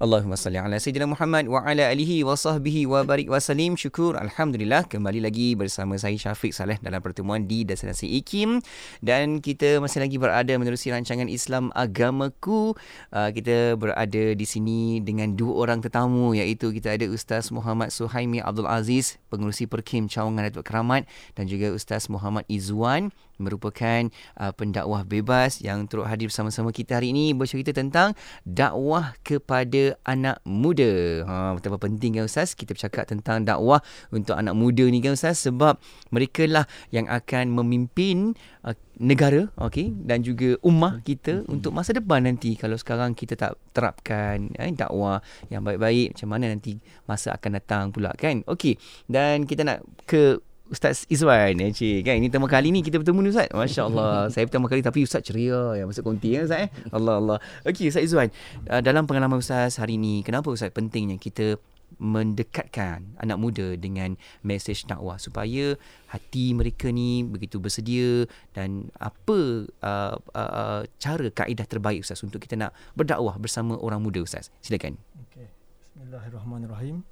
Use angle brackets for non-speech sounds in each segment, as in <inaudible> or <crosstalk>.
Allahumma salli ala Sayyidina Muhammad wa ala alihi wa sahbihi wa barik wa salim. Syukur. Alhamdulillah. Kembali lagi bersama saya Syafiq Saleh dalam pertemuan di Destinasi IKIM. Dan kita masih lagi berada menerusi rancangan Islam Agamaku. Uh, kita berada di sini dengan dua orang tetamu iaitu kita ada Ustaz Muhammad Suhaimi Abdul Aziz, pengurusi Perkim Cawangan Datuk Keramat dan juga Ustaz Muhammad Izzuan merupakan uh, pendakwah bebas yang turut hadir bersama-sama kita hari ini bercerita tentang dakwah kepada anak muda. Ha betapa penting kan ustaz kita bercakap tentang dakwah untuk anak muda ni kan ustaz sebab mereka lah yang akan memimpin uh, negara okey dan juga ummah kita hmm. untuk masa depan nanti kalau sekarang kita tak terapkan eh, dakwah yang baik-baik macam mana nanti masa akan datang pula kan okey dan kita nak ke Ustaz Izwan eh, cik, kan ini pertama kali ni kita bertemu ni Ustaz. Masya-Allah. <laughs> Saya pertama kali tapi Ustaz ceria yang masuk konti ya Ustaz eh. Allah Allah okey Ustaz Izwan uh, dalam pengalaman Ustaz hari ni kenapa Ustaz pentingnya kita mendekatkan anak muda dengan mesej dakwah supaya hati mereka ni begitu bersedia dan apa uh, uh, uh, cara kaedah terbaik Ustaz untuk kita nak berdakwah bersama orang muda Ustaz? Silakan. Okey. Bismillahirrahmanirrahim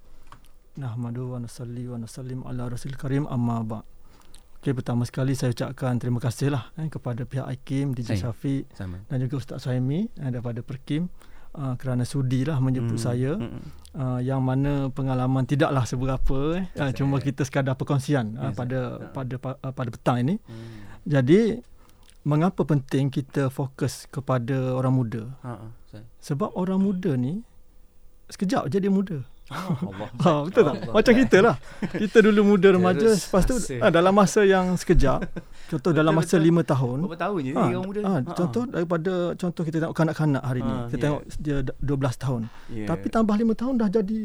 nahmadu wa nusalli wa nusallim ala rasul karim amma ba. Okay, pertama sekali saya ucapkan terima kasih lah eh, kepada pihak IKIM, DJ Syafiq dan juga Ustaz Suhaimi eh, daripada Perkim uh, kerana sudi lah menyebut hmm. saya uh, yang mana pengalaman tidaklah seberapa eh, uh, cuma kita sekadar perkongsian uh, pada, pada pada uh, pada petang ini. Hmm. Jadi mengapa penting kita fokus kepada orang muda? Ha, Sebab orang muda ni sekejap je dia muda. Oh, Allah. ha, betul tak? Allah. Macam kita lah. Kita dulu muda remaja, lepas tu ha, dalam masa yang sekejap, contoh dalam masa lima tahun. Berapa tahun je ha, orang muda? Ha, ha, contoh daripada contoh kita tengok kanak-kanak hari ni, ha, kita yeah. tengok dia 12 tahun. Yeah. Tapi tambah lima tahun dah jadi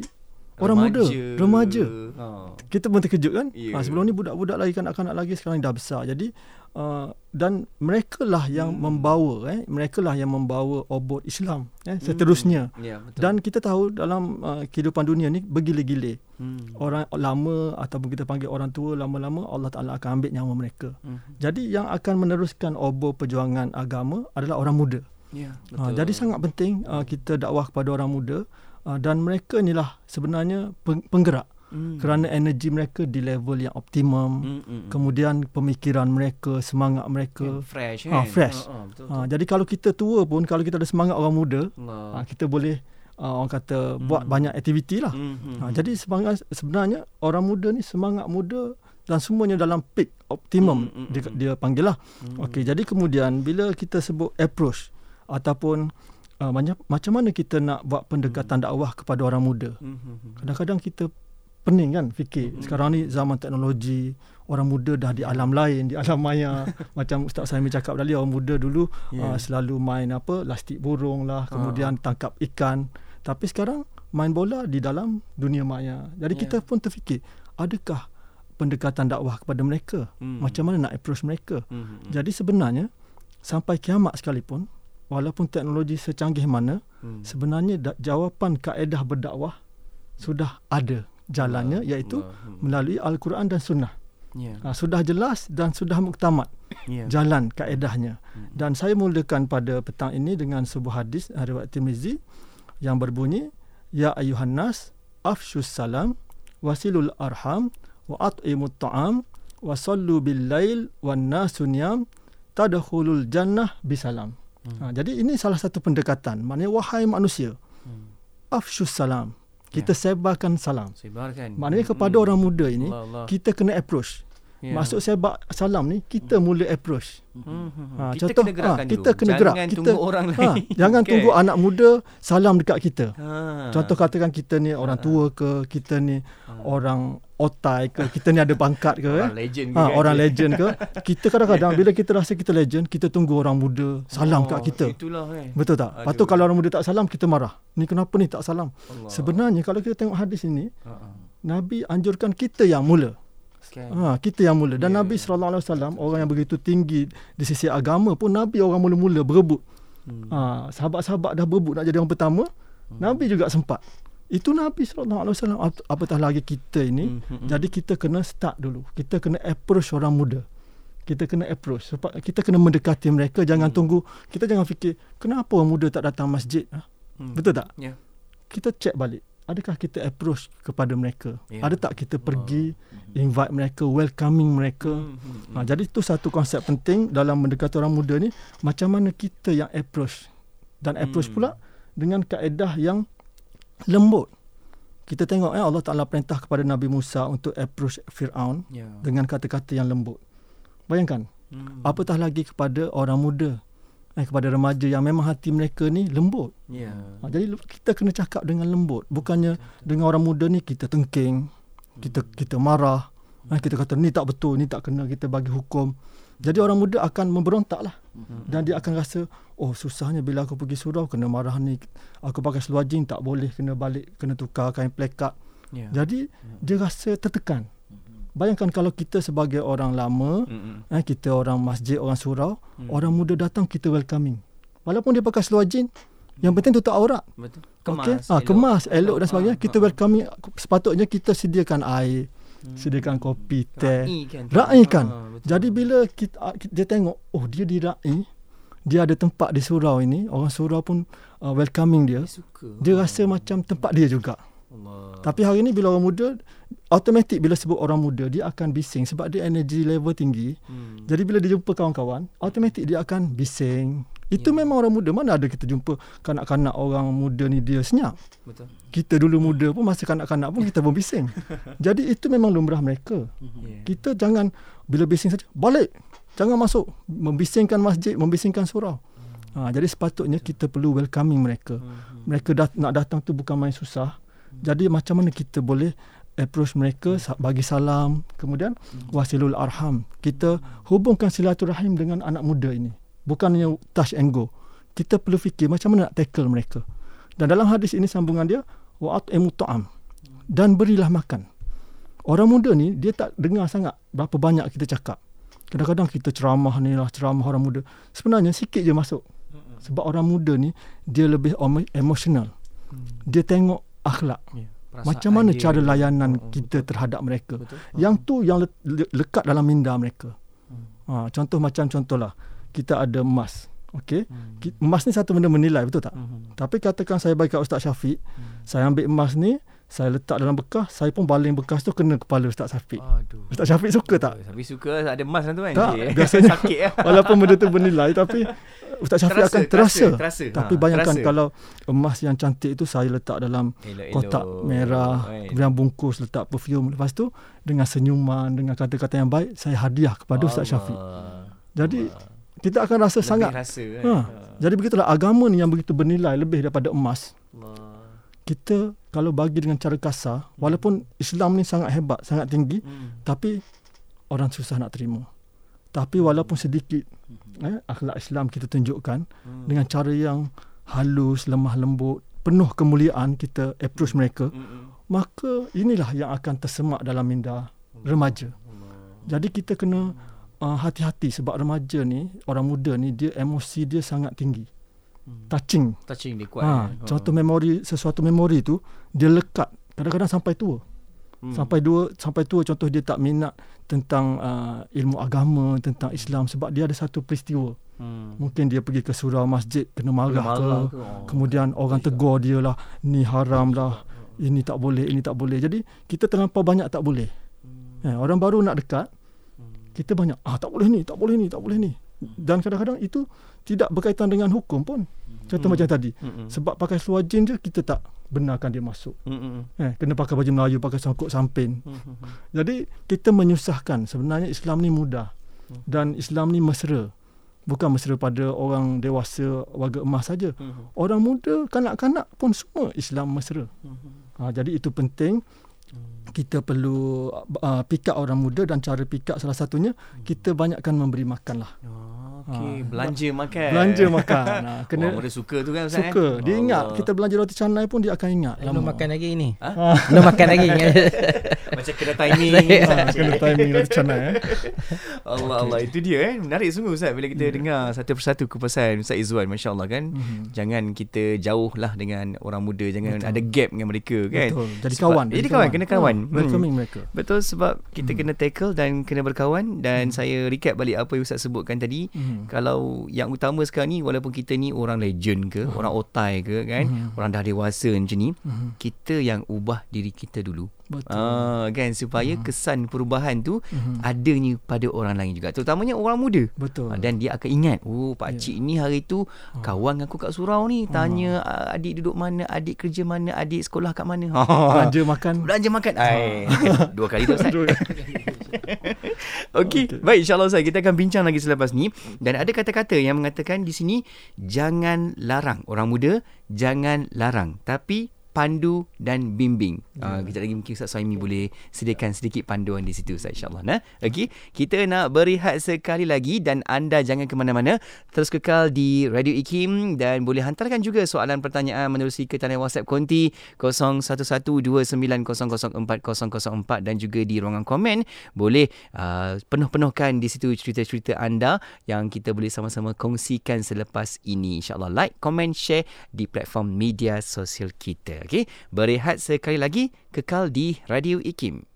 orang remaja. muda, remaja. Ha. Kita pun terkejut kan? Yeah. Ha, sebelum ni budak-budak lagi kanak-kanak lagi sekarang dah besar. Jadi Uh, dan mereka lah yang hmm. membawa eh mereka lah yang membawa obor Islam eh seterusnya hmm. yeah, dan kita tahu dalam uh, kehidupan dunia ni bergila-gila hmm. orang lama ataupun kita panggil orang tua lama-lama Allah Taala akan ambil nyawa mereka hmm. jadi yang akan meneruskan obor perjuangan agama adalah orang muda yeah, uh, jadi sangat penting uh, kita dakwah kepada orang muda uh, dan mereka inilah sebenarnya penggerak mm. kerana energi mereka di level yang optimum mm, mm, kemudian pemikiran mereka semangat mereka yeah, fresh ha, kan fresh uh, uh, betul, betul. Ha, jadi kalau kita tua pun kalau kita ada semangat orang muda ha, kita boleh uh, orang kata mm. buat banyak aktiviti lah mm, mm, ha, jadi semangat sebenarnya orang muda ni semangat muda dan semuanya dalam peak optimum mm, mm, dia, mm. dia panggil lah mm. okey jadi kemudian bila kita sebut approach ataupun Uh, macam mana kita nak buat pendekatan mm. dakwah kepada orang muda. Mm-hmm. Kadang-kadang kita pening kan fikir sekarang ni zaman teknologi orang muda dah di alam lain di alam maya <laughs> macam ustaz saya cakap tadi orang muda dulu yeah. uh, selalu main apa lastik burung lah kemudian uh. tangkap ikan tapi sekarang main bola di dalam dunia maya jadi yeah. kita pun terfikir adakah pendekatan dakwah kepada mereka mm-hmm. macam mana nak approach mereka mm-hmm. jadi sebenarnya sampai kiamat sekalipun walaupun teknologi secanggih mana mm. sebenarnya da- jawapan kaedah berdakwah sudah ada jalannya Allah, iaitu Allah. Hmm. melalui al-Quran dan sunnah. Yeah. Ha, sudah jelas dan sudah muktamad yeah. jalan kaedahnya. Hmm. Dan saya mulakan pada petang ini dengan sebuah hadis riwayat Tirmizi yang berbunyi ya ayuhan nas afshus salam wasilul arham wa at'imut ta'am wa sallu bil lail wan nasu niyam tadkhulul jannah bisalam. Hmm. Ha, jadi ini salah satu pendekatan. Maknanya wahai manusia hmm. afshus salam kita ya. sebarkan salam. Sebarkan. Maknanya kepada hmm. orang muda ini Allah, Allah. kita kena approach. Ya. Masuk sebar salam ni kita hmm. mula approach. Hmm. Ha, kita contoh, kena gerakkan ha, kita dulu. kena gerak. Jangan kita, tunggu orang ha, lain. <laughs> Jangan okay. tunggu anak muda salam dekat kita. Ha. Contoh katakan kita ni orang ha. tua ke, kita ni ha. orang otai ke kita ni ada pangkat ke orang eh? legend ke ha, kan? orang legend ke kita kadang-kadang <laughs> bila kita rasa kita legend kita tunggu orang muda salam oh, kat kita itulah eh. betul tak lepas tu kalau orang muda tak salam kita marah ni kenapa ni tak salam Allah. sebenarnya kalau kita tengok hadis ini uh-uh. nabi anjurkan kita yang mula okay. ha, kita yang mula dan yeah. nabi sallallahu alaihi wasallam orang yang begitu tinggi di sisi agama pun nabi orang mula-mula berebut hmm. ha, sahabat-sahabat dah berebut nak jadi orang pertama hmm. nabi juga sempat itu Nabi sallallahu alaihi wasallam apatah lagi kita ini. Mm-hmm. Jadi kita kena start dulu. Kita kena approach orang muda. Kita kena approach sebab kita kena mendekati mereka jangan mm. tunggu kita jangan fikir kenapa orang muda tak datang masjid ha? mm. betul tak yeah. kita check balik adakah kita approach kepada mereka yeah. ada tak kita pergi oh. invite mereka welcoming mereka mm-hmm. ha, jadi itu satu konsep penting dalam mendekati orang muda ni macam mana kita yang approach dan approach mm. pula dengan kaedah yang lembut kita tengok eh Allah Taala perintah kepada Nabi Musa untuk approach Firaun yeah. dengan kata-kata yang lembut bayangkan mm. apatah lagi kepada orang muda eh, kepada remaja yang memang hati mereka ni lembut. Yeah. Ha, jadi kita kena cakap dengan lembut. Bukannya dengan orang muda ni kita tengking, kita kita marah, eh, kita kata ni tak betul, ni tak kena kita bagi hukum. Jadi orang muda akan memberontak lah. Mm-hmm. Dan dia akan rasa, oh susahnya bila aku pergi surau, kena marah ni. Aku pakai seluar jeans, tak boleh kena balik, kena tukar kain plekat. Yeah. Jadi yeah. dia rasa tertekan. Bayangkan kalau kita sebagai orang lama, mm-hmm. eh, kita orang masjid, orang surau, mm. orang muda datang kita welcoming. Walaupun dia pakai seluar jin, yang penting tutup aurat. Betul. Kemas, okay? ha, kemas elok dan sebagainya. Kita welcoming, sepatutnya kita sediakan air. Sediakan kopi, teh. Raikan. Ha, Jadi bila kita, ah, dia tengok, oh dia dirai, dia ada tempat di surau ini, orang surau pun uh, welcoming dia. Dia, suka. dia rasa macam tempat dia juga. Allah. Tapi hari ini bila orang muda automatik bila sebut orang muda dia akan bising sebab dia energy level tinggi. Hmm. Jadi bila dia jumpa kawan-kawan, automatik dia akan bising. Itu yeah. memang orang muda. Mana ada kita jumpa kanak-kanak orang muda ni dia senyap. Betul. Kita dulu muda pun masa kanak-kanak pun kita pun bising. <laughs> Jadi itu memang lumrah mereka. Hmm. Yeah. Kita jangan bila bising saja balik. Jangan masuk membisingkan masjid, membisingkan surau. Hmm. Ha, jadi sepatutnya kita perlu welcoming mereka. Hmm. Mereka dat- nak datang tu bukan main susah. Jadi macam mana kita boleh approach mereka bagi salam kemudian wasilul arham kita hubungkan silaturahim dengan anak muda ini bukannya touch and go kita perlu fikir macam mana nak tackle mereka dan dalam hadis ini sambungan dia wa'at ta'am dan berilah makan orang muda ni dia tak dengar sangat berapa banyak kita cakap kadang-kadang kita ceramah ni lah ceramah orang muda sebenarnya sikit je masuk sebab orang muda ni dia lebih emotional dia tengok akhlak. Ya, Macam mana dia, cara layanan oh, kita betul. terhadap mereka. Betul. Yang tu yang le- le- lekat dalam minda mereka. Hmm. Ha, contoh macam contohlah kita ada emas. Okey. Hmm. Emas ni satu benda menilai betul tak? Hmm. Tapi katakan saya bagi kat Ustaz Syafiq, hmm. saya ambil emas ni, saya letak dalam bekas, saya pun baling bekas tu kena kepala Ustaz Syafiq. Aduh. Ustaz Syafiq suka tak? Syafiq suka ada emas dalam tu kan? Tak, biasanya <laughs> sakit ya. Walaupun benda tu bernilai tapi <laughs> Ustaz Syafiq terasa, akan terasa. terasa, terasa. Tapi ha, bayangkan terasa. kalau emas yang cantik itu saya letak dalam elok, kotak elok. merah, right. kemudian bungkus letak perfume. Lepas tu dengan senyuman, dengan kata-kata yang baik, saya hadiah kepada Allah. Ustaz Syafiq. Jadi Allah. Kita akan rasa lebih sangat. Rasa, kan? ha. Jadi begitulah agama ni yang begitu bernilai lebih daripada emas. Allah. Kita kalau bagi dengan cara kasar, hmm. walaupun Islam ni sangat hebat, sangat tinggi, hmm. tapi orang susah nak terima. Tapi walaupun sedikit hmm. eh, akhlak Islam kita tunjukkan hmm. dengan cara yang halus, lemah lembut, penuh kemuliaan kita approach hmm. mereka, hmm. maka inilah yang akan tersemak dalam minda remaja. Hmm. Jadi kita kena uh, hati-hati sebab remaja ni, orang muda ni dia emosi dia sangat tinggi. Hmm. Touching. Touching dia kuat. Ha, ya. contoh oh. memori sesuatu memori tu dia lekat kadang-kadang sampai tua. Hmm. Sampai dua sampai tua contoh dia tak minat tentang uh, ilmu agama tentang Islam sebab dia ada satu peristiwa. Hmm. Mungkin dia pergi ke surau masjid kena marah, marah ke, ke. Oh. kemudian orang tegur dia lah ni haram lah ini tak boleh ini tak boleh. Jadi kita terlampau banyak tak boleh. Hmm. Eh, orang baru nak dekat. Kita banyak ah tak boleh ni tak boleh ni tak boleh ni. Dan kadang-kadang itu tidak berkaitan dengan hukum pun. Contoh hmm. macam tadi. Hmm. Sebab pakai seluar jeans je kita tak benarkan dia masuk. Hmm. Eh, kena pakai baju Melayu, pakai sangkut samping. Hmm. Jadi kita menyusahkan. Sebenarnya Islam ni mudah. Dan Islam ni mesra. Bukan mesra pada orang dewasa, warga emas saja. Hmm. Orang muda, kanak-kanak pun semua Islam mesra. Hmm. Ha, jadi itu penting kita perlu uh, pick up orang muda dan cara pick up salah satunya kita banyakkan memberi makan lah. Oh, okay. Ha, belanja makan. Belanja makan. Ha, <laughs> kena Orang muda suka tu kan Ustaz? Suka. Eh? Dia Allah. ingat kita belanja roti canai pun dia akan ingat. Belum makan lagi ni. Ha? Belum makan lagi. <laughs> Macam kena timing. ha, kena timing roti canai. Eh? <laughs> Allah Allah. Itu dia eh. Menarik sungguh Ustaz bila kita yeah. dengar satu persatu kupasan Ustaz Izzuan. Masya Allah kan. Mm-hmm. Jangan kita jauh lah dengan orang muda. Jangan Betul. ada gap dengan mereka kan. Betul. Jadi kawan. Jadi kawan. Kena kawan. Hmm. Welcoming hmm. mereka. Betul sebab kita hmm. kena tackle dan kena berkawan dan hmm. saya recap balik apa yang Ustaz sebutkan tadi. Hmm. Mm-hmm. kalau yang utama sekarang ni walaupun kita ni orang legend ke, mm-hmm. orang otai ke kan, mm-hmm. orang dah dewasa macam ni, mm-hmm. kita yang ubah diri kita dulu. Betul. Ah, kan supaya uh-huh. kesan perubahan tu uh-huh. adanya pada orang lain juga. Terutamanya orang muda. Betul. Ah, dan dia akan ingat, oh pak cik yeah. ni hari tu uh-huh. kawan aku kat surau ni tanya uh-huh. adik duduk mana, adik kerja mana, adik sekolah kat mana. Belanja <laughs> makan. Belanja makan. Ai. <laughs> Dua kali tu Ustaz. <laughs> <laughs> Okey, okay. baik insya-Allah saya kita akan bincang lagi selepas ni. Dan ada kata-kata yang mengatakan di sini jangan larang. Orang muda, jangan larang. Tapi pandu dan bimbing. Yeah. Uh, kejap lagi mungkin Ustaz Suhaimi boleh sediakan sedikit panduan di situ Ustaz insyaAllah. Nah. Okey, kita nak berehat sekali lagi dan anda jangan ke mana-mana. Terus kekal di Radio IKIM dan boleh hantarkan juga soalan pertanyaan menerusi ke talian WhatsApp Konti 0112900404 dan juga di ruangan komen boleh uh, penuh-penuhkan di situ cerita-cerita anda yang kita boleh sama-sama kongsikan selepas ini. InsyaAllah like, comment, share di platform media sosial kita. Okey, berehat sekali lagi kekal di Radio IKIM.